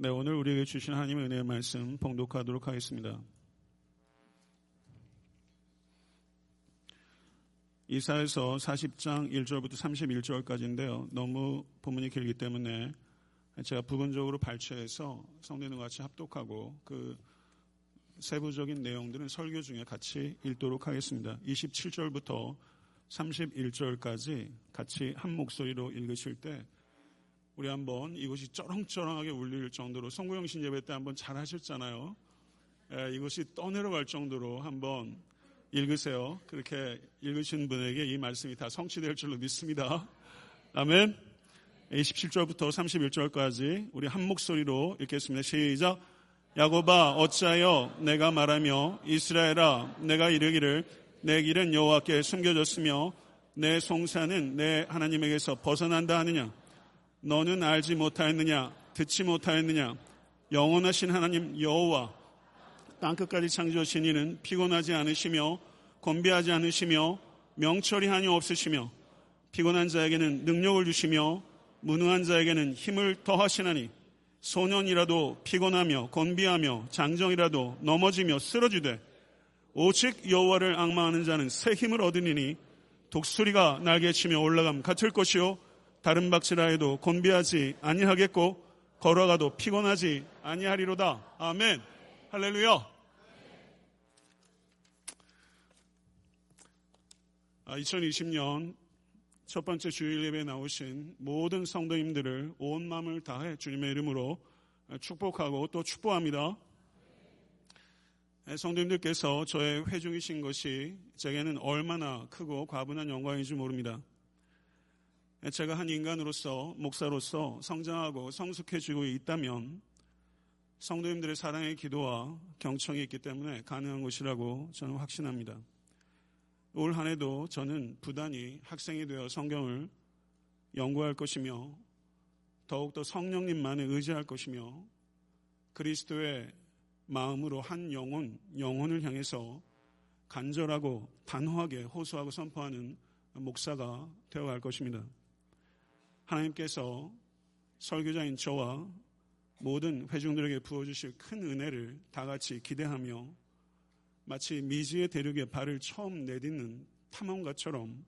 네, 오늘 우리에게 주신 하나님의 은혜의 말씀 봉독하도록 하겠습니다. 이사에서 40장 1절부터 31절까지인데요. 너무 본문이 길기 때문에 제가 부분적으로 발췌해서 성도님과 같이 합독하고 그 세부적인 내용들은 설교 중에 같이 읽도록 하겠습니다. 27절부터 31절까지 같이 한 목소리로 읽으실 때 우리 한번 이곳이 쩌렁쩌렁하게 울릴 정도로 송구영신 예배 때 한번 잘 하셨잖아요. 예, 이곳이 떠내려갈 정도로 한번 읽으세요. 그렇게 읽으신 분에게 이 말씀이 다 성취될 줄로 믿습니다. 아멘. 27절부터 31절까지 우리 한 목소리로 읽겠습니다. 시작. 야고바 어찌하여 내가 말하며 이스라엘아 내가 이르기를 내 길은 여호와께 숨겨졌으며 내 송사는 내 하나님에게서 벗어난다 하느냐 너는 알지 못하였느냐? 듣지 못하였느냐? 영원하신 하나님 여호와 땅끝까지 창조하신 이는 피곤하지 않으시며 곤비하지 않으시며 명철이 한이 없으시며 피곤한 자에게는 능력을 주시며 무능한 자에게는 힘을 더하시나니 소년이라도 피곤하며 곤비하며 장정이라도 넘어지며 쓰러지되 오직 여호와를 악마하는 자는 새 힘을 얻으니니 독수리가 날개치며 올라감 같을 것이요 다른 박지라 해도 곤비하지 아니하겠고 걸어가도 피곤하지 아니하리로다. 아멘. 할렐루야. 2020년 아, 첫 번째 주일 예배에 나오신 모든 성도님들을 온 마음을 다해 주님의 이름으로 축복하고 또 축복합니다. 성도님들께서 저의 회중이신 것이 제게는 얼마나 크고 과분한 영광인지 모릅니다. 제가 한 인간으로서 목사로서 성장하고 성숙해지고 있다면 성도님들의 사랑의 기도와 경청이 있기 때문에 가능한 것이라고 저는 확신합니다. 올 한 해도 저는 부단히 학생이 되어 성경을 연구할 것이며 더욱더 성령님만을 의지할 것이며 그리스도의 마음으로 한 영혼, 영혼을 향해서 간절하고 단호하게 호소하고 선포하는 목사가 되어갈 것입니다. 하나님께서 설교자인 저와 모든 회중들에게 부어주실 큰 은혜를 다 같이 기대하며 마치 미지의 대륙에 발을 처음 내딛는 탐험가처럼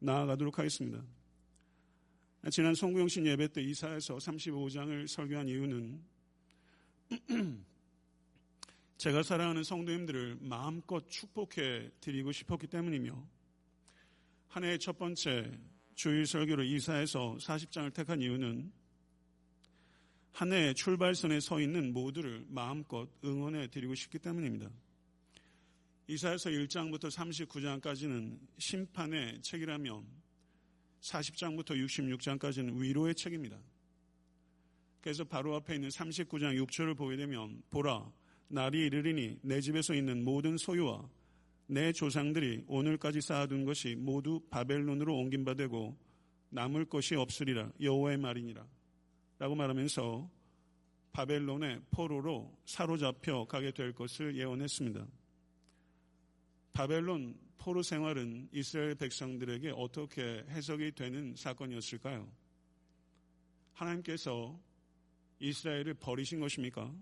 나아가도록 하겠습니다. 지난 송구영신 예배 때 이사에서 35장을 설교한 이유는 제가 사랑하는 성도님들을 마음껏 축복해 드리고 싶었기 때문이며 한 해의 첫 번째 주일 설교를 이사해서 40장을 택한 이유는 한 해의 출발선에 서 있는 모두를 마음껏 응원해 드리고 싶기 때문입니다. 이사에서 1장부터 39장까지는 심판의 책이라면 40장부터 66장까지는 위로의 책입니다. 그래서 바로 앞에 있는 39장 6절을 보게 되면 보라 날이 이르리니 내 집에서 있는 모든 소유와 내 조상들이 오늘까지 쌓아둔 것이 모두 바벨론으로 옮긴 바 되고 남을 것이 없으리라 여호와의 말이니라 라고 말하면서 바벨론의 포로로 사로잡혀 가게 될 것을 예언했습니다. 바벨론 포로 생활은 이스라엘 백성들에게 어떻게 해석이 되는 사건이었을까요? 하나님께서 이스라엘을 버리신 것입니까?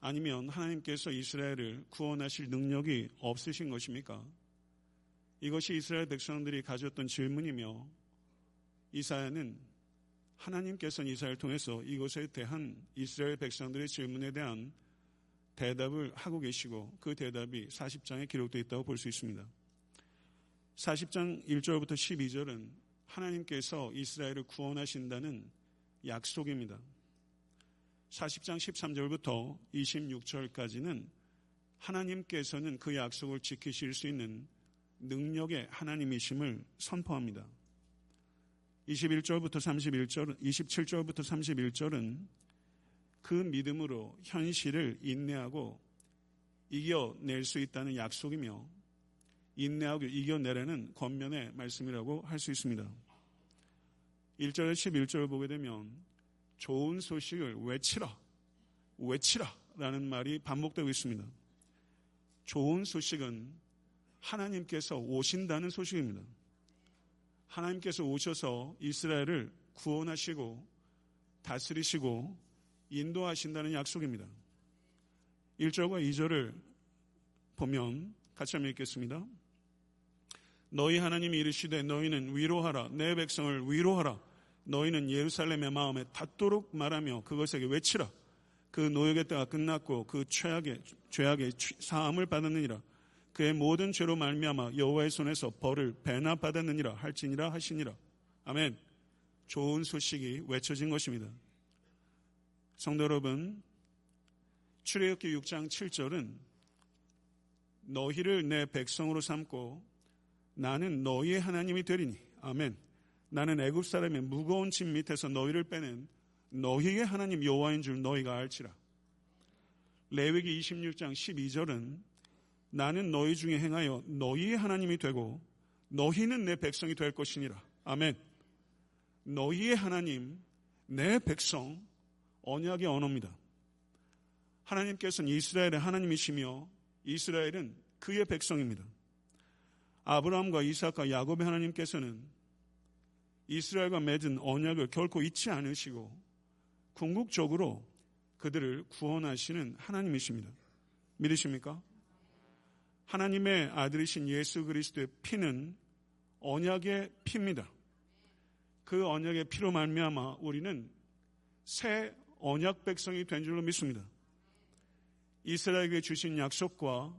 아니면 하나님께서 이스라엘을 구원하실 능력이 없으신 것입니까? 이것이 이스라엘 백성들이 가졌던 질문이며 이사야는 하나님께서는 이사야를 통해서 이것에 대한 이스라엘 백성들의 질문에 대한 대답을 하고 계시고 그 대답이 40장에 기록되어 있다고 볼 수 있습니다. 40장 1절부터 12절은 하나님께서 이스라엘을 구원하신다는 약속입니다. 40장 13절부터 26절까지는 하나님께서는 그 약속을 지키실 수 있는 능력의 하나님이심을 선포합니다. 21절부터 31절, 27절부터 31절은 그 믿음으로 현실을 인내하고 이겨낼 수 있다는 약속이며 인내하고 이겨내라는 권면의 말씀이라고 할 수 있습니다. 1절 11절을 보게 되면 좋은 소식을 외치라, 외치라 라는 말이 반복되고 있습니다. 좋은 소식은 하나님께서 오신다는 소식입니다. 하나님께서 오셔서 이스라엘을 구원하시고 다스리시고 인도하신다는 약속입니다. 1절과 2절을 보면 같이 한번 읽겠습니다. 너희 하나님이 이르시되 너희는 위로하라 내 백성을 위로하라 너희는 예루살렘의 마음에 닿도록 말하며 그것에게 외치라. 그 노역의 때가 끝났고 그 최악의 죄악의 사함을 받았느니라. 그의 모든 죄로 말미암아 여호와의 손에서 벌을 배나 받았느니라 할지니라 하시니라. 아멘. 좋은 소식이 외쳐진 것입니다. 성도 여러분 출애굽기 6장 7절은 너희를 내 백성으로 삼고 나는 너희의 하나님이 되리니. 아멘. 나는 애굽 사람의 무거운 짐 밑에서 너희를 빼낸 너희의 하나님 여호와인 줄 너희가 알지라. 레위기 26장 12절은 나는 너희 중에 행하여 너희의 하나님이 되고 너희는 내 백성이 될 것이니라. 아멘. 너희의 하나님, 내 백성, 언약의 언어입니다. 하나님께서는 이스라엘의 하나님이시며 이스라엘은 그의 백성입니다. 아브라함과 이삭과 야곱의 하나님께서는 이스라엘과 맺은 언약을 결코 잊지 않으시고 궁극적으로 그들을 구원하시는 하나님이십니다. 믿으십니까? 하나님의 아들이신 예수 그리스도의 피는 언약의 피입니다. 그 언약의 피로 말미암아 우리는 새 언약 백성이 된 줄로 믿습니다. 이스라엘에게 주신 약속과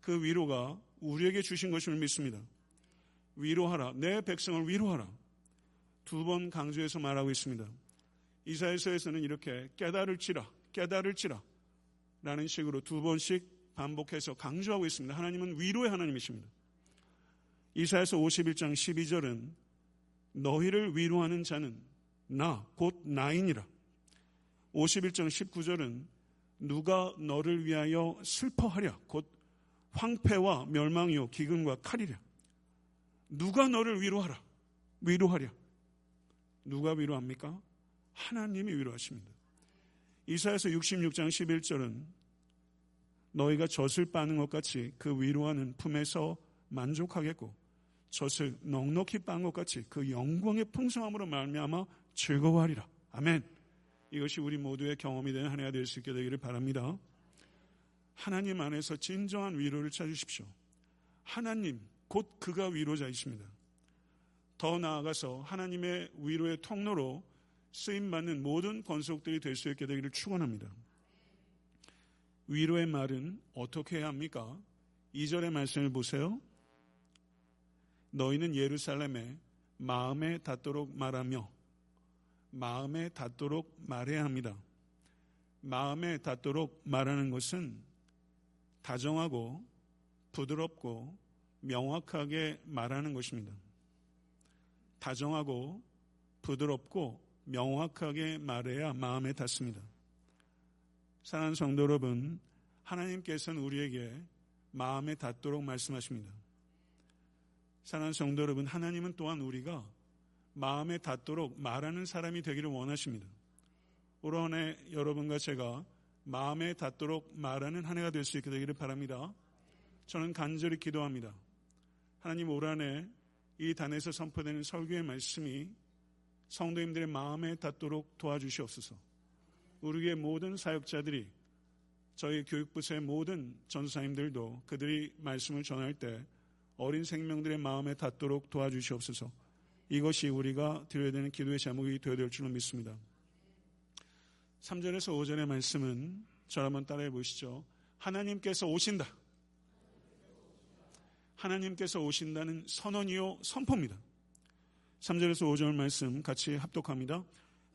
그 위로가 우리에게 주신 것임을 믿습니다. 위로하라. 내 백성을 위로하라. 두 번 강조해서 말하고 있습니다. 이사야서에서는 이렇게 깨달을지라, 깨달을지라 라는 식으로 두 번씩 반복해서 강조하고 있습니다. 하나님은 위로의 하나님이십니다. 이사야서 51장 12절은 너희를 위로하는 자는 나, 곧 나이니라. 51장 19절은 누가 너를 위하여 슬퍼하랴, 곧 황폐와 멸망이요 기근과 칼이랴. 누가 너를 위로하라. 위로하랴. 누가 위로합니까? 하나님이 위로하십니다. 이사에서 66장 11절은 너희가 젖을 빠는 것 같이 그 위로하는 품에서 만족하겠고 젖을 넉넉히 빤 것 같이 그 영광의 풍성함으로 말미암아 즐거워하리라. 아멘. 이것이 우리 모두의 경험이 되는 한 해가 될 수 있게 되기를 바랍니다. 하나님 안에서 진정한 위로를 찾으십시오. 하나님, 곧 그가 위로자이십니다. 더 나아가서 하나님의 위로의 통로로 쓰임받는 모든 권속들이 될 수 있게 되기를 축원합니다. 위로의 말은 어떻게 해야 합니까? 2절의 말씀을 보세요. 너희는 예루살렘에 마음에 닿도록 말하며 마음에 닿도록 말해야 합니다. 마음에 닿도록 말하는 것은 다정하고 부드럽고 명확하게 말하는 것입니다. 다정하고 부드럽고 명확하게 말해야 마음에 닿습니다. 사랑하는 성도 여러분, 하나님께서는 우리에게 마음에 닿도록 말씀하십니다. 사랑하는 성도 여러분, 하나님은 또한 우리가 마음에 닿도록 말하는 사람이 되기를 원하십니다. 올 한해 여러분과 제가 마음에 닿도록 말하는 한 해가 될 수 있게 되기를 바랍니다. 저는 간절히 기도합니다. 하나님 올 한해 이 단에서 선포되는 설교의 말씀이 성도님들의 마음에 닿도록 도와주시옵소서. 우리의 모든 사역자들이 저희 교육부서의 모든 전사님들도 그들이 말씀을 전할 때 어린 생명들의 마음에 닿도록 도와주시옵소서. 이것이 우리가 드려야 되는 기도의 제목이 되어야 될 줄로 믿습니다. 3절에서 5절의 말씀은 저를 한번 따라해 보시죠. 하나님께서 오신다. 하나님께서 오신다는 선언이요 선포입니다. 3절에서 5절 말씀 같이 합독합니다.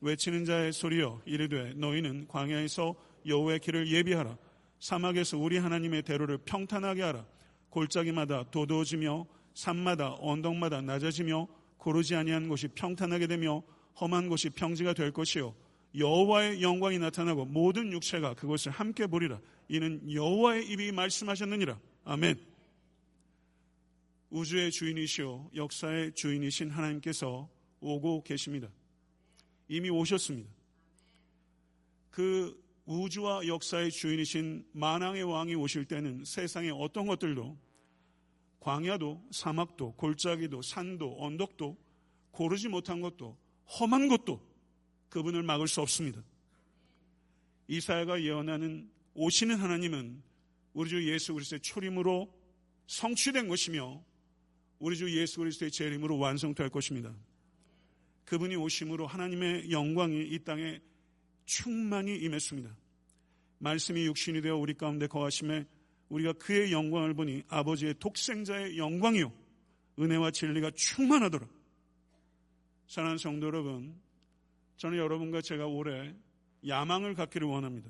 외치는 자의 소리여 이르되 너희는 광야에서 여호와의 길을 예비하라. 사막에서 우리 하나님의 대로를 평탄하게 하라. 골짜기마다 도도해지며 산마다 언덕마다 낮아지며 고르지 아니한 곳이 평탄하게 되며 험한 곳이 평지가 될 것이요 여호와의 영광이 나타나고 모든 육체가 그것을 함께 보리라. 이는 여호와의 입이 말씀하셨느니라. 아멘. 우주의 주인이시오 역사의 주인이신 하나님께서 오고 계십니다. 이미 오셨습니다. 그 우주와 역사의 주인이신 만왕의 왕이 오실 때는 세상의 어떤 것들도 광야도 사막도 골짜기도 산도 언덕도 고르지 못한 것도 험한 것도 그분을 막을 수 없습니다. 이사야가 예언하는 오시는 하나님은 우리 주 예수 그리스도의 초림으로 성취된 것이며 우리 주 예수 그리스도의 재림으로 완성될 것입니다. 그분이 오심으로 하나님의 영광이 이 땅에 충만히 임했습니다. 말씀이 육신이 되어 우리 가운데 거하심에 우리가 그의 영광을 보니 아버지의 독생자의 영광이요 은혜와 진리가 충만하더라. 사랑하는 성도 여러분, 저는 여러분과 제가 올해 야망을 갖기를 원합니다.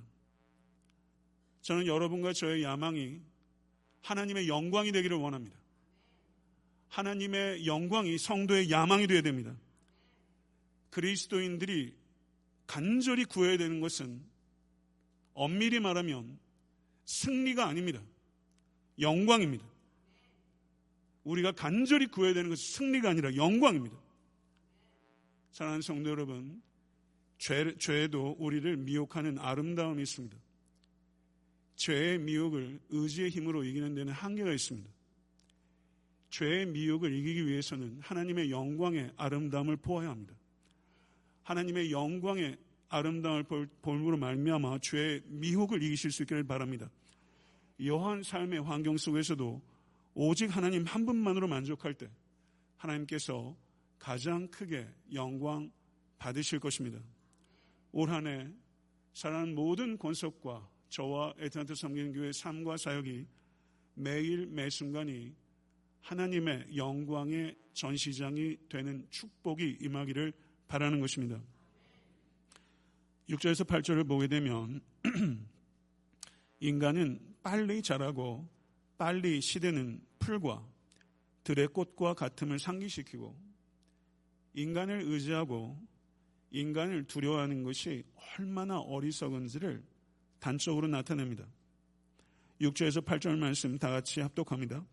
저는 여러분과 저의 야망이 하나님의 영광이 되기를 원합니다. 하나님의 영광이 성도의 야망이 되어야 됩니다. 그리스도인들이 간절히 구해야 되는 것은 엄밀히 말하면 승리가 아닙니다. 영광입니다. 우리가 간절히 구해야 되는 것은 승리가 아니라 영광입니다. 사랑하는 성도 여러분, 죄, 죄도 우리를 미혹하는 아름다움이 있습니다. 죄의 미혹을 의지의 힘으로 이기는 데는 한계가 있습니다. 죄의 미혹을 이기기 위해서는 하나님의 영광의 아름다움을 보아야 합니다. 하나님의 영광의 아름다움을 볼므로 말미암아 죄의 미혹을 이기실 수 있기를 바랍니다. 여한 삶의 환경 속에서도 오직 하나님 한 분만으로 만족할 때 하나님께서 가장 크게 영광 받으실 것입니다. 올 한해 사랑하는 모든 권속과 저와 에트란트 섬기는 교회 삶과 사역이 매일 매 순간이 하나님의 영광의 전시장이 되는 축복이 임하기를 바라는 것입니다. 6절에서 8절을 보게 되면 인간은 빨리 자라고 빨리 시대는 풀과 들의 꽃과 같음을 상기시키고 인간을 의지하고 인간을 두려워하는 것이 얼마나 어리석은지를 단적으로 나타냅니다. 6절에서 8절 말씀 다 같이 합독합니다.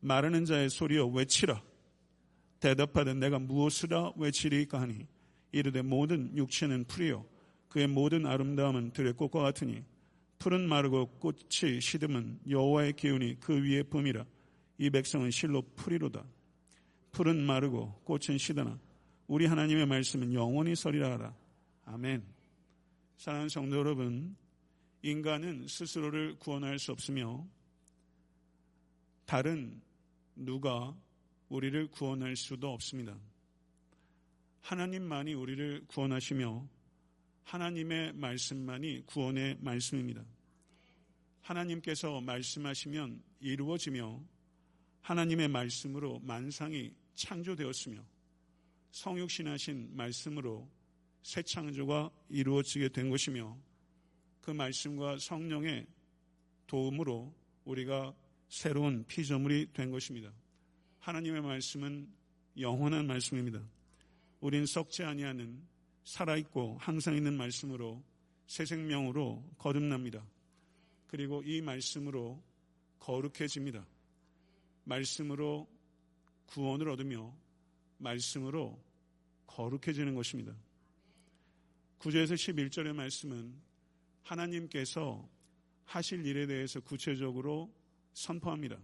말하는 자의 소리여 외치라. 대답하되 내가 무엇이라 외치리까 하니? 이르되 모든 육체는 풀이요. 그의 모든 아름다움은 들의 꽃과 같으니 푸른 마르고 꽃이 시듬은 여호와의 기운이 그 위에 붐이라. 이 백성은 실로 풀이로다. 푸른 마르고 꽃은 시드나. 우리 하나님의 말씀은 영원히 서리라 하라. 아멘. 사랑하는 성도 여러분 인간은 스스로를 구원할 수 없으며 다른 누가 우리를 구원할 수도 없습니다. 하나님만이 우리를 구원하시며 하나님의 말씀만이 구원의 말씀입니다. 하나님께서 말씀하시면 이루어지며 하나님의 말씀으로 만상이 창조되었으며 성육신하신 말씀으로 새 창조가 이루어지게 된 것이며 그 말씀과 성령의 도움으로 우리가 새로운 피조물이 된 것입니다. 하나님의 말씀은 영원한 말씀입니다. 우린 썩지 아니하는 살아있고 항상 있는 말씀으로 새 생명으로 거듭납니다. 그리고 이 말씀으로 거룩해집니다. 말씀으로 구원을 얻으며 말씀으로 거룩해지는 것입니다. 9절에서 11절의 말씀은 하나님께서 하실 일에 대해서 구체적으로 선포합니다.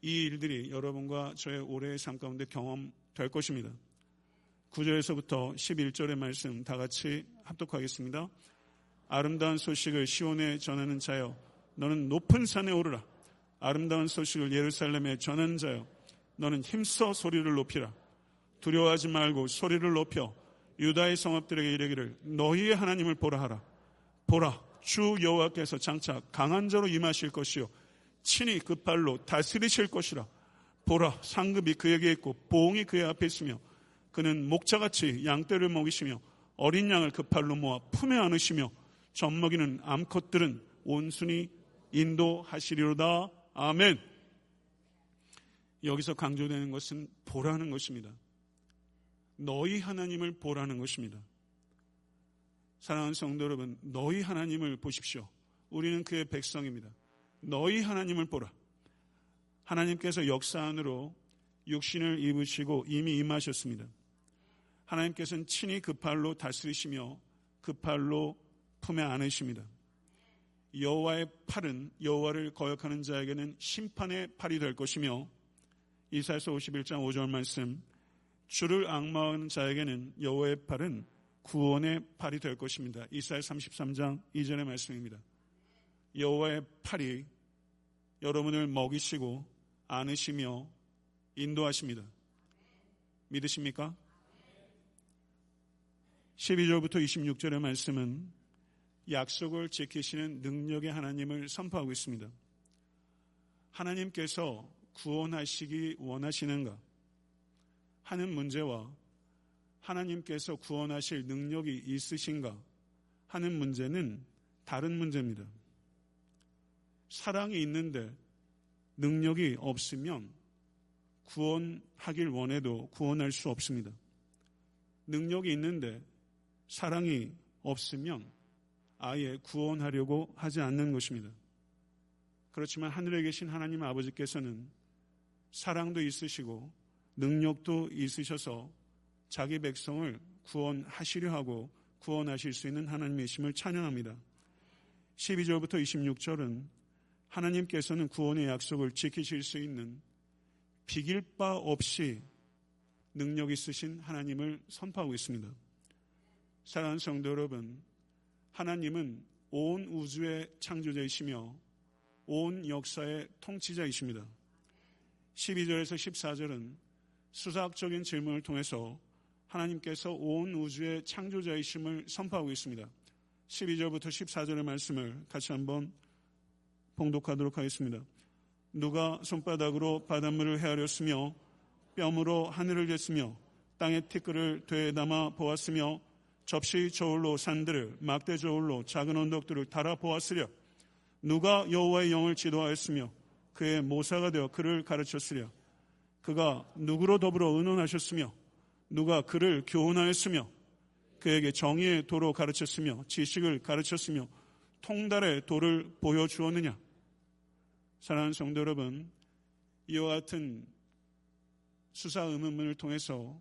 이 일들이 여러분과 저의 올해의 삶 가운데 경험될 것입니다. 9절에서부터 11절의 말씀 다 같이 합독하겠습니다. 아름다운 소식을 시온에 전하는 자여 너는 높은 산에 오르라. 아름다운 소식을 예루살렘에 전하는 자여 너는 힘써 소리를 높이라. 두려워하지 말고 소리를 높여 유다의 성읍들에게 이르기를 너희의 하나님을 보라 하라. 보라 주 여호와께서 장차 강한 자로 임하실 것이요 친히 그 발로 다스리실 것이라. 보라 상급이 그에게 있고 보응이 그의 앞에 있으며 그는 목자같이 양떼를 먹이시며 어린 양을 그 팔로 모아 품에 안으시며 젖먹이는 암컷들은 온순히 인도하시리로다. 아멘. 여기서 강조되는 것은 보라는 것입니다. 너희 하나님을 보라는 것입니다. 사랑하는 성도 여러분, 너희 하나님을 보십시오. 우리는 그의 백성입니다. 너희 하나님을 보라. 하나님께서 역사 안으로 육신을 입으시고 이미 임하셨습니다. 하나님께서는 친히 그 팔로 다스리시며 그 팔로 품에 안으십니다. 여호와의 팔은 여호와를 거역하는 자에게는 심판의 팔이 될 것이며 이사에서 51장 5절 말씀 주를 악마하는 자에게는 여호와의 팔은 구원의 팔이 될 것입니다. 이사야 33장 2절의 말씀입니다. 여호와의 팔이 여러분을 먹이시고 안으시며 인도하십니다. 믿으십니까? 12절부터 26절의 말씀은 약속을 지키시는 능력의 하나님을 선포하고 있습니다. 하나님께서 구원하시기 원하시는가 하는 문제와 하나님께서 구원하실 능력이 있으신가 하는 문제는 다른 문제입니다. 사랑이 있는데 능력이 없으면 구원하길 원해도 구원할 수 없습니다. 능력이 있는데 사랑이 없으면 아예 구원하려고 하지 않는 것입니다. 그렇지만 하늘에 계신 하나님 아버지께서는 사랑도 있으시고 능력도 있으셔서 자기 백성을 구원하시려 하고 구원하실 수 있는 하나님이심을 찬양합니다. 12절부터 26절은 하나님께서는 구원의 약속을 지키실 수 있는 비길 바 없이 능력 있으신 하나님을 선포하고 있습니다. 사랑하는 성도 여러분, 하나님은 온 우주의 창조자이시며 온 역사의 통치자이십니다. 12절에서 14절은 수사학적인 질문을 통해서 하나님께서 온 우주의 창조자이심을 선포하고 있습니다. 12절부터 14절의 말씀을 같이 한번 봉독하도록 하겠습니다. 누가 손바닥으로 바닷물을 헤아렸으며 뺨으로 하늘을 쟀으며 땅의 티끌을 되담아 보았으며 접시 저울로 산들을 막대 저울로 작은 언덕들을 달아 보았으랴. 누가 여호와의 영을 지도하였으며 그의 모사가 되어 그를 가르쳤으랴. 그가 누구로 더불어 의논하셨으며 누가 그를 교훈하였으며 그에게 정의의 도로 가르쳤으며 지식을 가르쳤으며 통달의 도를 보여주었느냐 사랑하는 성도 여러분 이와 같은 수사 의문문을 통해서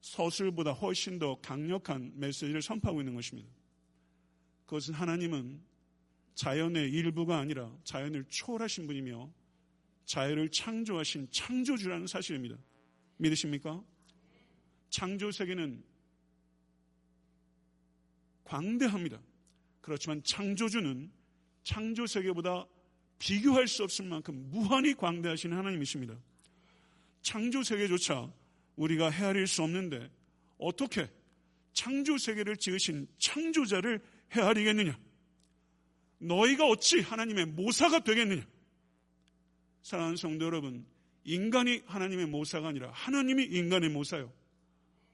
서술보다 훨씬 더 강력한 메시지를 선포하고 있는 것입니다. 그것은 하나님은 자연의 일부가 아니라 자연을 초월하신 분이며 자연을 창조하신 창조주라는 사실입니다. 믿으십니까? 창조 세계는 광대합니다. 그렇지만 창조주는 창조 세계보다 비교할 수 없을 만큼 무한히 광대하신 하나님이십니다. 창조 세계조차 우리가 헤아릴 수 없는데 어떻게 창조 세계를 지으신 창조자를 헤아리겠느냐? 너희가 어찌 하나님의 모사가 되겠느냐? 사랑하는 성도 여러분, 인간이 하나님의 모사가 아니라 하나님이 인간의 모사요.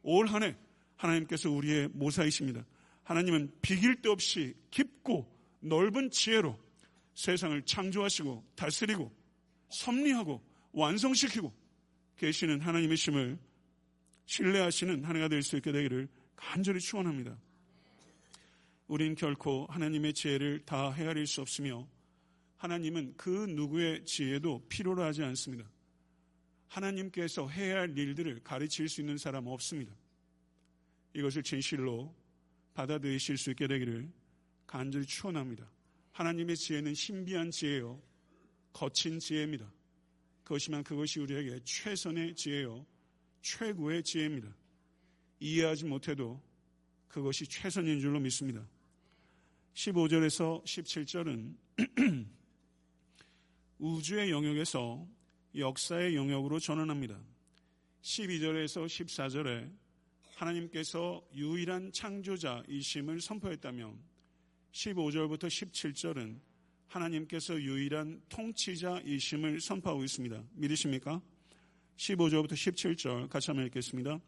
올 한 해 하나님께서 우리의 모사이십니다. 하나님은 비길 데 없이 깊고 넓은 지혜로 세상을 창조하시고 다스리고 섭리하고 완성시키고 계시는 하나님의 심을 신뢰하시는 한 해가 될 수 있게 되기를 간절히 축원합니다. 우린 결코 하나님의 지혜를 다 헤아릴 수 없으며 하나님은 그 누구의 지혜도 필요로 하지 않습니다. 하나님께서 해야 할 일들을 가르칠 수 있는 사람 없습니다. 이것을 진실로 받아들이실 수 있게 되기를 간절히 축원합니다. 하나님의 지혜는 신비한 지혜요, 거친 지혜입니다. 그것이면 그것이 우리에게 최선의 지혜요, 최고의 지혜입니다. 이해하지 못해도 그것이 최선인 줄로 믿습니다. 15절에서 17절은 우주의 영역에서 역사의 영역으로 전환합니다. 12절에서 14절에 하나님께서 유일한 창조자이심을 선포했다면 15절부터 17절은 하나님께서 유일한 통치자이심을 선포하고 있습니다. 믿으십니까? 15절부터 17절 같이 한번 읽겠습니다.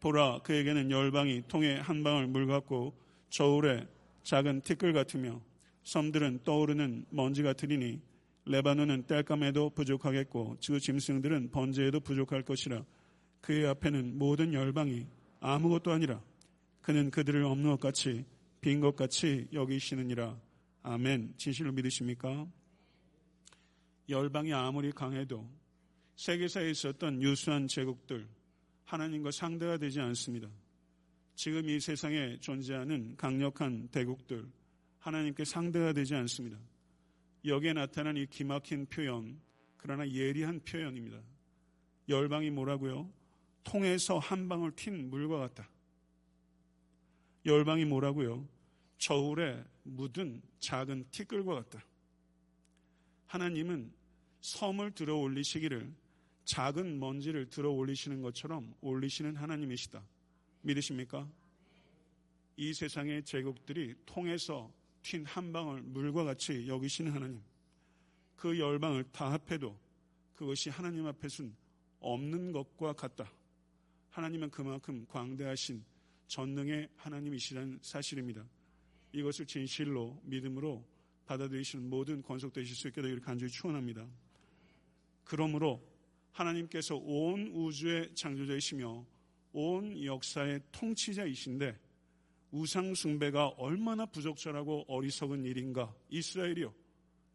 보라 그에게는 열방이 통에 한 방울 물 같고 저울에 작은 티끌 같으며 섬들은 떠오르는 먼지 같으리니 레바논은 땔감에도 부족하겠고 주 짐승들은 번제에도 부족할 것이라 그의 앞에는 모든 열방이 아무것도 아니라 그는 그들을 없는 것 같이 빈 것 같이 여기시느니라 아멘 진실로 믿으십니까? 열방이 아무리 강해도 세계사에 있었던 유수한 제국들 하나님과 상대가 되지 않습니다. 지금 이 세상에 존재하는 강력한 대국들 하나님께 상대가 되지 않습니다. 여기에 나타난 이 기막힌 표현 그러나 예리한 표현입니다. 열방이 뭐라고요? 통에서 한 방울 튄 물과 같다. 열방이 뭐라고요? 저울에 묻은 작은 티끌과 같다. 하나님은 섬을 들어 올리시기를 작은 먼지를 들어 올리시는 것처럼 올리시는 하나님이시다. 믿으십니까? 이 세상의 제국들이 통해서 튄 한 방울 물과 같이 여기시는 하나님. 그 열방을 다 합해도 그것이 하나님 앞에서는 없는 것과 같다. 하나님은 그만큼 광대하신 전능의 하나님이시라는 사실입니다. 이것을 진실로 믿음으로 받아들이시는 모든 권속되실 수 있게 되기를 간절히 축원합니다. 그러므로 하나님께서 온 우주의 창조자이시며 온 역사의 통치자이신데 우상 숭배가 얼마나 부적절하고 어리석은 일인가 이스라엘이요.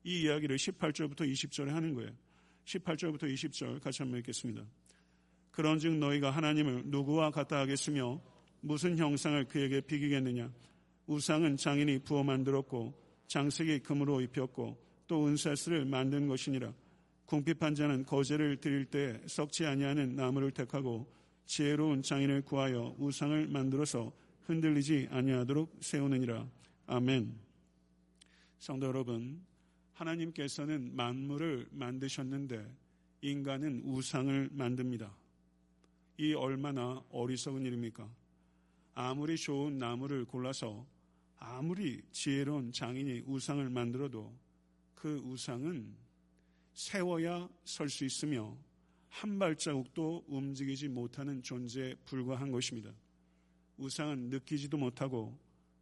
이 이야기를 18절부터 20절에 하는 거예요. 18절부터 20절 같이 한번 읽겠습니다. 그런즉 너희가 하나님을 누구와 같다 하겠으며 무슨 형상을 그에게 비기겠느냐 우상은 장인이 부어 만들었고 장색이 금으로 입혔고 또 은사스를 만든 것이니라 궁핍한 자는 거제를 드릴 때 썩지 아니하는 나무를 택하고 지혜로운 장인을 구하여 우상을 만들어서 흔들리지 아니하도록 세우느니라 아멘 성도 여러분 하나님께서는 만물을 만드셨는데 인간은 우상을 만듭니다. 이 얼마나 어리석은 일입니까? 아무리 좋은 나무를 골라서 아무리 지혜로운 장인이 우상을 만들어도 그 우상은 세워야 설 수 있으며 한 발자국도 움직이지 못하는 존재에 불과한 것입니다. 우상은 느끼지도 못하고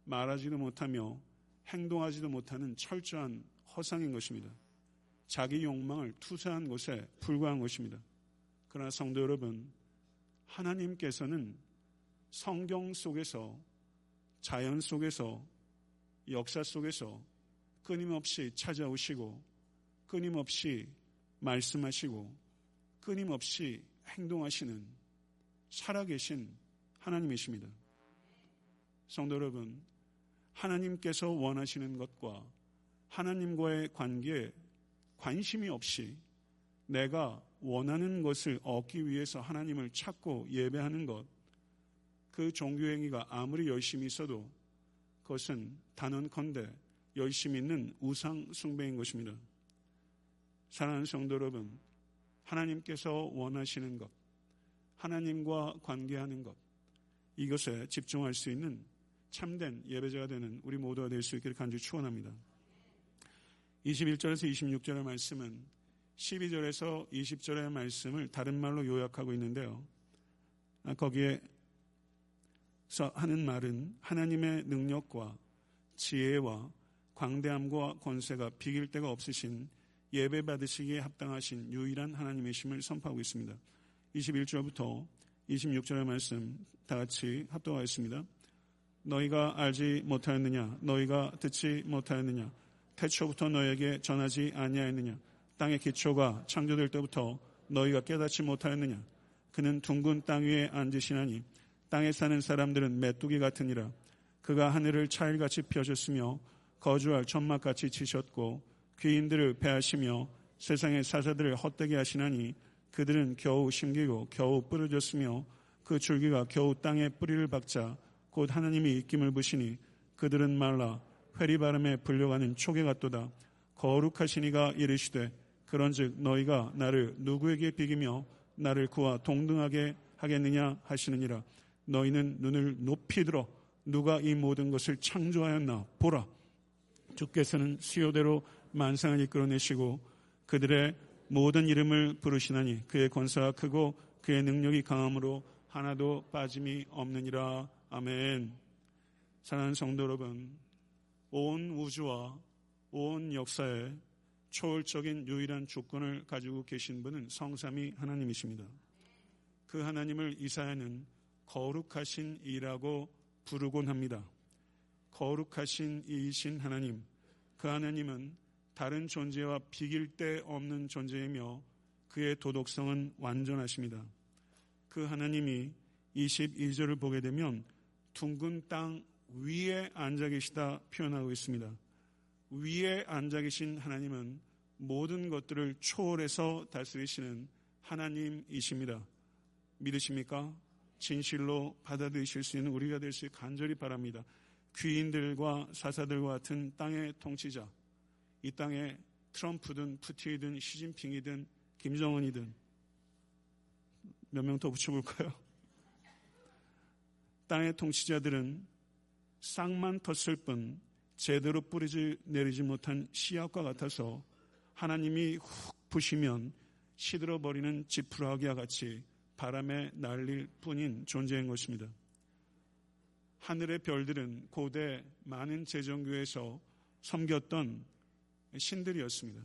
말하지도 못하며 행동하지도 못하는 철저한 허상인 것입니다. 자기 욕망을 투사한 것에 불과한 것입니다. 그러나 성도 여러분, 하나님께서는 성경 속에서 자연 속에서 역사 속에서 끊임없이 찾아오시고 끊임없이 말씀하시고 끊임없이 행동하시는 살아계신 하나님이십니다. 성도 여러분, 하나님께서 원하시는 것과 하나님과의 관계에 관심이 없이 내가 원하는 것을 얻기 위해서 하나님을 찾고 예배하는 것, 그 종교행위가 아무리 열심히 있어도 그것은 단언컨대 열심히 있는 우상 숭배인 것입니다. 사랑하는 성도 여러분, 하나님께서 원하시는 것, 하나님과 관계하는 것, 이것에 집중할 수 있는 참된 예배자가 되는 우리 모두가 될 수 있기를 간절히 축원합니다. 21절에서 26절의 말씀은 12절에서 20절의 말씀을 다른 말로 요약하고 있는데요. 아, 거기에서 하는 말은 하나님의 능력과 지혜와 광대함과 권세가 비길 데가 없으신 예배 받으시기에 합당하신 유일한 하나님의심을 선포하고 있습니다. 21절부터 26절의 말씀 다 같이 합동하겠습니다. 너희가 알지 못하였느냐? 너희가 듣지 못하였느냐? 태초부터 너에게 전하지 아니하였느냐? 땅의 기초가 창조될 때부터 너희가 깨닫지 못하였느냐? 그는 둥근 땅 위에 앉으시나니 땅에 사는 사람들은 메뚜기 같으니라. 그가 하늘을 차일같이 펴셨으며 거주할 천막같이 치셨고 귀인들을 패하시며 세상의 사자들을 헛되게 하시나니 그들은 겨우 심기고 겨우 뿌려졌으며 그 줄기가 겨우 땅에 뿌리를 박자 곧 하나님이 입김을 부시니 그들은 말라 회리 바람에 불려가는 초계 같도다. 거룩하시니가 이르시되 그런즉 너희가 나를 누구에게 비기며 나를 그와 동등하게 하겠느냐 하시느니라. 너희는 눈을 높이 들어 누가 이 모든 것을 창조하였나 보라. 주께서는 수요대로 만상을 이끌어내시고 그들의 모든 이름을 부르시나니 그의 권세가 크고 그의 능력이 강함으로 하나도 빠짐이 없느니라. 아멘. 사랑하는 성도 여러분, 온 우주와 온 역사에 초월적인 유일한 조건을 가지고 계신 분은 성삼이 하나님이십니다. 그 하나님을 이사야는 거룩하신 이라고 부르곤 합니다. 거룩하신 이이신 하나님, 그 하나님은 다른 존재와 비길 데 없는 존재이며 그의 도덕성은 완전하십니다. 그 하나님이 22절을 보게 되면 둥근 땅 위에 앉아 계시다 표현하고 있습니다. 위에 앉아 계신 하나님은 모든 것들을 초월해서 다스리시는 하나님이십니다. 믿으십니까? 진실로 받아들이실 수 있는 우리가 될 수 있게 간절히 바랍니다. 귀인들과 사사들과 같은 땅의 통치자, 이 땅에 트럼프든 푸틴이든 시진핑이든 김정은이든 몇 명 더 붙여볼까요? 땅의 통치자들은 싹만 텄을 뿐 제대로 뿌리지 내리지 못한 씨앗과 같아서 하나님이 훅 부시면 시들어버리는 지푸라기와 같이 바람에 날릴 뿐인 존재인 것입니다. 하늘의 별들은 고대 많은 재정교에서 섬겼던 신들이었습니다.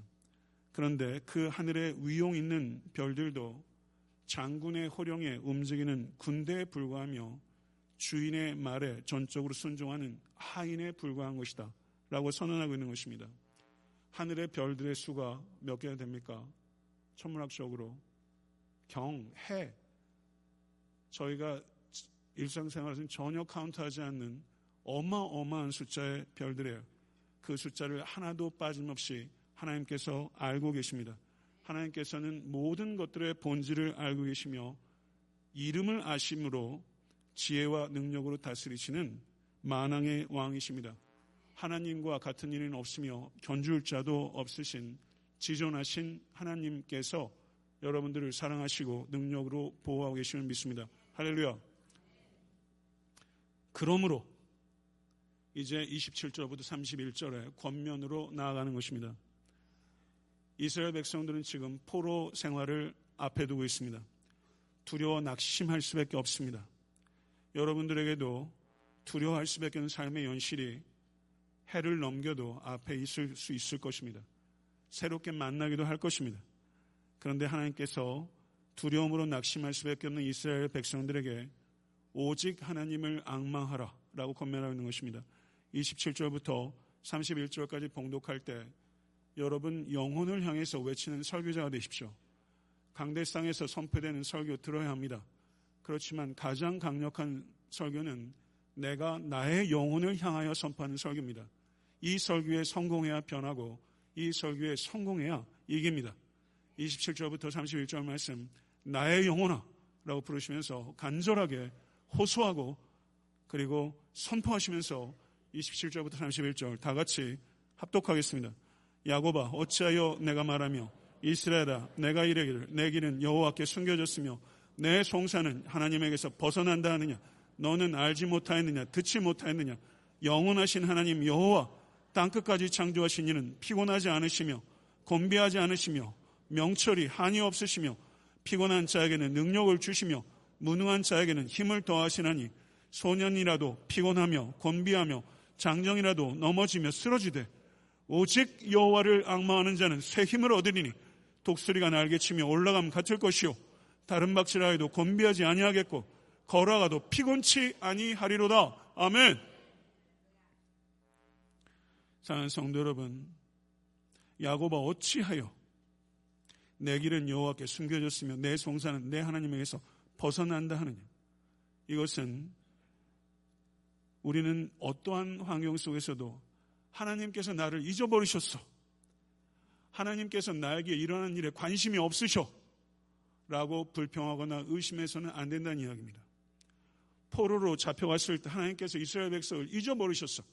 그런데 그 하늘에 위용 있는 별들도 장군의 호령에 움직이는 군대에 불과하며 주인의 말에 전적으로 순종하는 하인에 불과한 것이다. 라고 선언하고 있는 것입니다. 하늘의 별들의 수가 몇 개가 됩니까? 천문학적으로 경, 해. 저희가 일상생활에서는 전혀 카운트하지 않는 어마어마한 숫자의 별들이에요. 그 숫자를 하나도 빠짐없이 하나님께서 알고 계십니다. 하나님께서는 모든 것들의 본질을 알고 계시며 이름을 아심으로 지혜와 능력으로 다스리시는 만왕의 왕이십니다. 하나님과 같은 일은 없으며 견줄 자도 없으신 지존하신 하나님께서 여러분들을 사랑하시고 능력으로 보호하고 계시는 믿습니다. 할렐루야. 그러므로 이제 27절부터 31절에 권면으로 나아가는 것입니다. 이스라엘 백성들은 지금 포로 생활을 앞에 두고 있습니다. 두려워 낙심할 수밖에 없습니다. 여러분들에게도 두려워할 수밖에 없는 삶의 연실이 해를 넘겨도 앞에 있을 수 있을 것입니다. 새롭게 만나기도 할 것입니다. 그런데 하나님께서 두려움으로 낙심할 수밖에 없는 이스라엘 백성들에게 오직 하나님을 악망하라 라고 권면하고 있는 것입니다. 27절부터 31절까지 봉독할 때 여러분 영혼을 향해서 외치는 설교자가 되십시오. 강대상에서 선포되는 설교 들어야 합니다. 그렇지만 가장 강력한 설교는 내가 나의 영혼을 향하여 선포하는 설교입니다. 이 설교에 성공해야 변하고 이 설교에 성공해야 이깁니다. 27절부터 31절 말씀 나의 영혼아 라고 부르시면서 간절하게 호소하고 그리고 선포하시면서 27절부터 31절 다 같이 합독하겠습니다. 야고바 어찌하여 내가 말하며 이스라엘아 내가 이르기를 내 길은 여호와께 숨겨졌으며 내 송사는 하나님에게서 벗어난다 하느냐? 너는 알지 못하였느냐? 듣지 못하였느냐? 영원하신 하나님 여호와 땅 끝까지 창조하신 이는 피곤하지 않으시며 곤비하지 않으시며 명철이 한이 없으시며 피곤한 자에게는 능력을 주시며 무능한 자에게는 힘을 더하시나니 소년이라도 피곤하며 곤비하며 장정이라도 넘어지며 쓰러지되 오직 여호와를 악마하는 자는 새 힘을 얻으리니 독수리가 날개 치며 올라가면 같을 것이요 다른 박질라 해도 곤비하지 아니하겠고 걸어가도 피곤치 아니하리로다. 아멘. 사랑하는 성도 여러분, 야고바 어찌하여 내 길은 여호와께 숨겨졌으며 내 송사는 내 하나님에게서 벗어난다 하느냐. 이것은 우리는 어떠한 환경 속에서도 하나님께서 나를 잊어버리셨어. 하나님께서 나에게 일어난 일에 관심이 없으셔. 라고 불평하거나 의심해서는 안 된다는 이야기입니다. 포로로 잡혀갔을 때 하나님께서 이스라엘 백성을 잊어버리셨어.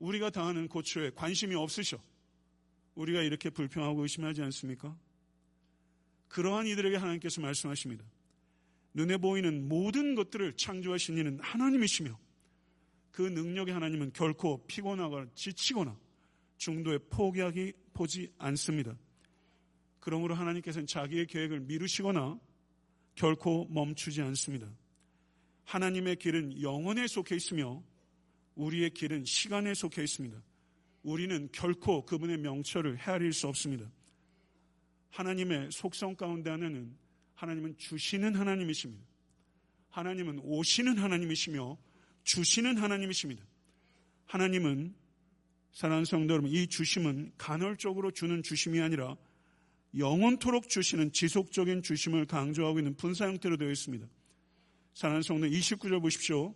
우리가 당하는 고초에 관심이 없으셔. 우리가 이렇게 불평하고 의심하지 않습니까? 그러한 이들에게 하나님께서 말씀하십니다. 눈에 보이는 모든 것들을 창조하신 이는 하나님이시며 그 능력의 하나님은 결코 피곤하거나 지치거나 중도에 포기하기 보지 않습니다. 그러므로 하나님께서는 자기의 계획을 미루시거나 결코 멈추지 않습니다. 하나님의 길은 영원에 속해 있으며 우리의 길은 시간에 속해 있습니다. 우리는 결코 그분의 명철을 헤아릴 수 없습니다. 하나님의 속성 가운데 하나는 하나님은 주시는 하나님이십니다. 하나님은 오시는 하나님이시며 주시는 하나님이십니다. 하나님은 사랑하는 성도 여러분, 이 주심은 간헐적으로 주는 주심이 아니라 영원토록 주시는 지속적인 주심을 강조하고 있는 분사 형태로 되어 있습니다. 사랑하는 성도 29절 보십시오.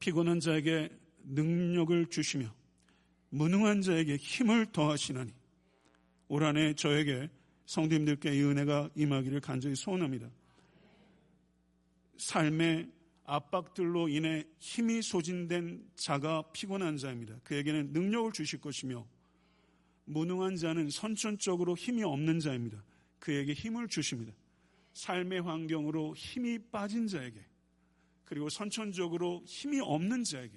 피곤한 자에게 능력을 주시며 무능한 자에게 힘을 더하시나니 올 한 해 저에게 성도님들께 이 은혜가 임하기를 간절히 소원합니다. 삶의 압박들로 인해 힘이 소진된 자가 피곤한 자입니다. 그에게는 능력을 주실 것이며 무능한 자는 선천적으로 힘이 없는 자입니다. 그에게 힘을 주십니다. 삶의 환경으로 힘이 빠진 자에게 그리고 선천적으로 힘이 없는 자에게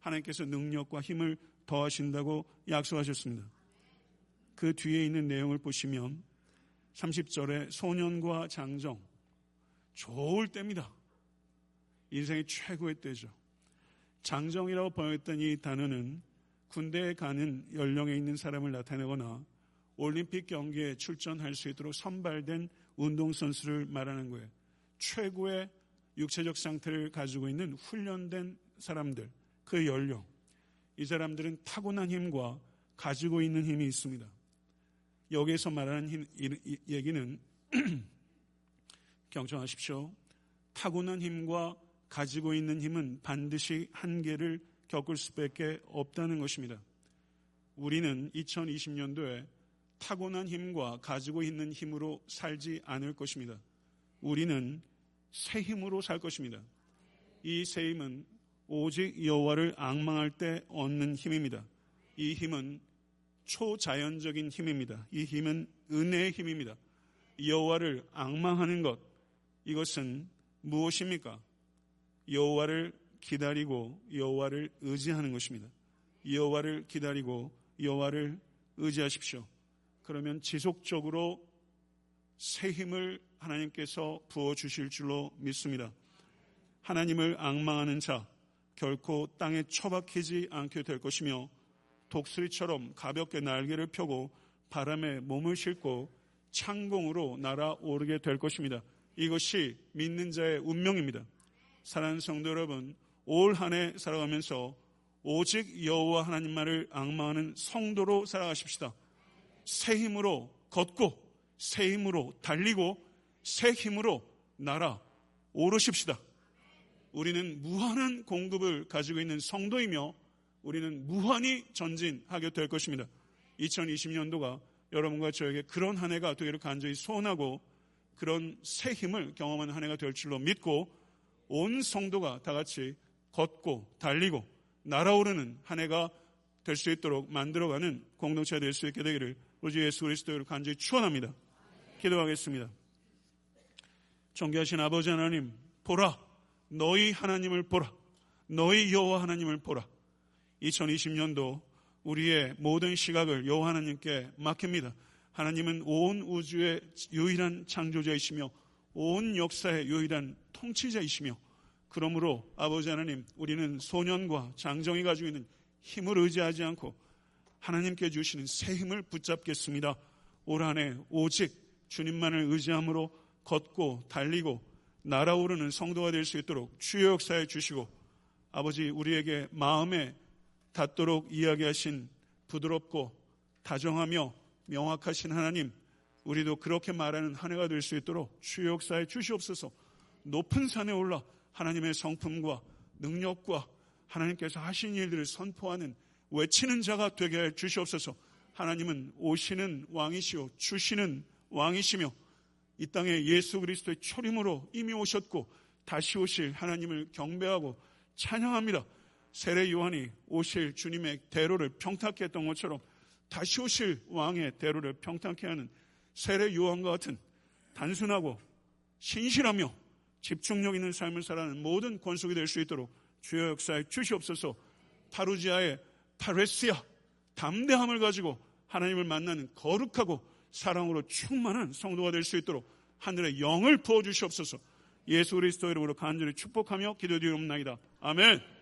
하나님께서 능력과 힘을 더하신다고 약속하셨습니다. 그 뒤에 있는 내용을 보시면 30절에 소년과 장정 좋을 때입니다. 인생의 최고의 때죠. 장정이라고 번역했던 이 단어는 군대에 가는 연령에 있는 사람을 나타내거나 올림픽 경기에 출전할 수 있도록 선발된 운동선수를 말하는 거예요. 최고의 육체적 상태를 가지고 있는 훈련된 사람들, 그 연령. 이 사람들은 타고난 힘과 가지고 있는 힘이 있습니다. 여기에서 말하는 얘기는 경청하십시오. 타고난 힘과 가지고 있는 힘은 반드시 한계를 겪을 수밖에 없다는 것입니다. 우리는 2020년도에 타고난 힘과 가지고 있는 힘으로 살지 않을 것입니다. 우리는 새 힘으로 살 것입니다. 이 새 힘은 오직 여호와를 악망할 때 얻는 힘입니다. 이 힘은 초자연적인 힘입니다. 이 힘은 은혜의 힘입니다. 여호와를 악망하는 것 이것은 무엇입니까? 여호와를 기다리고 여호와를 의지하는 것입니다. 여호와를 기다리고 여호와를 의지하십시오. 그러면 지속적으로 새 힘을 하나님께서 부어 주실 줄로 믿습니다. 하나님을 악망하는 자 결코 땅에 처박히지 않게 될 것이며 독수리처럼 가볍게 날개를 펴고 바람에 몸을 싣고 창공으로 날아오르게 될 것입니다. 이것이 믿는 자의 운명입니다. 사랑하는 성도 여러분, 올 한 해 살아가면서 오직 여호와 하나님만을 악마하는 성도로 살아가십시다. 새 힘으로 걷고 새 힘으로 달리고 새 힘으로 날아 오르십시다. 우리는 무한한 공급을 가지고 있는 성도이며 우리는 무한히 전진하게 될 것입니다. 2020년도가 여러분과 저에게 그런 한 해가 되기를 간절히 소원하고 그런 새 힘을 경험하는 한 해가 될 줄로 믿고 온 성도가 다 같이 걷고 달리고 날아오르는 한 해가 될 수 있도록 만들어가는 공동체가 될 수 있게 되기를 우리 예수 그리스도를 간절히 축원합니다. 기도하겠습니다. 존귀하신 아버지 하나님 보라 너희 하나님을 보라 너희 여호와 하나님을 보라 2020년도 우리의 모든 시각을 여호와 하나님께 맡깁니다. 하나님은 온 우주의 유일한 창조자이시며 온 역사의 유일한 통치자이시며 그러므로 아버지 하나님 우리는 소년과 장정이 가지고 있는 힘을 의지하지 않고 하나님께 주시는 새 힘을 붙잡겠습니다. 올 한해 오직 주님만을 의지함으로 걷고 달리고 날아오르는 성도가 될 수 있도록 주의 역사에 주시고 아버지 우리에게 마음에 닿도록 이야기하신 부드럽고 다정하며 명확하신 하나님, 우리도 그렇게 말하는 한 해가 될 수 있도록 주의 역사에 주시옵소서. 높은 산에 올라 하나님의 성품과 능력과 하나님께서 하신 일들을 선포하는 외치는 자가 되게 해 주시옵소서. 하나님은 오시는 왕이시오. 주시는 왕이시며 이 땅에 예수 그리스도의 초림으로 이미 오셨고 다시 오실 하나님을 경배하고 찬양합니다. 세례 요한이 오실 주님의 대로를 평탁해 했던 것처럼 다시 오실 왕의 대로를 평탁해 하는 세례 요한과 같은 단순하고 신실하며 집중력 있는 삶을 살아가는 모든 권속이 될 수 있도록 주여 역사에 주시옵소서 파루지아의 파레스야 담대함을 가지고 하나님을 만나는 거룩하고 사랑으로 충만한 성도가 될 수 있도록 하늘의 영을 부어 주시옵소서 예수 그리스도 이름으로 간절히 축복하며 기도드리옵나이다. 아멘.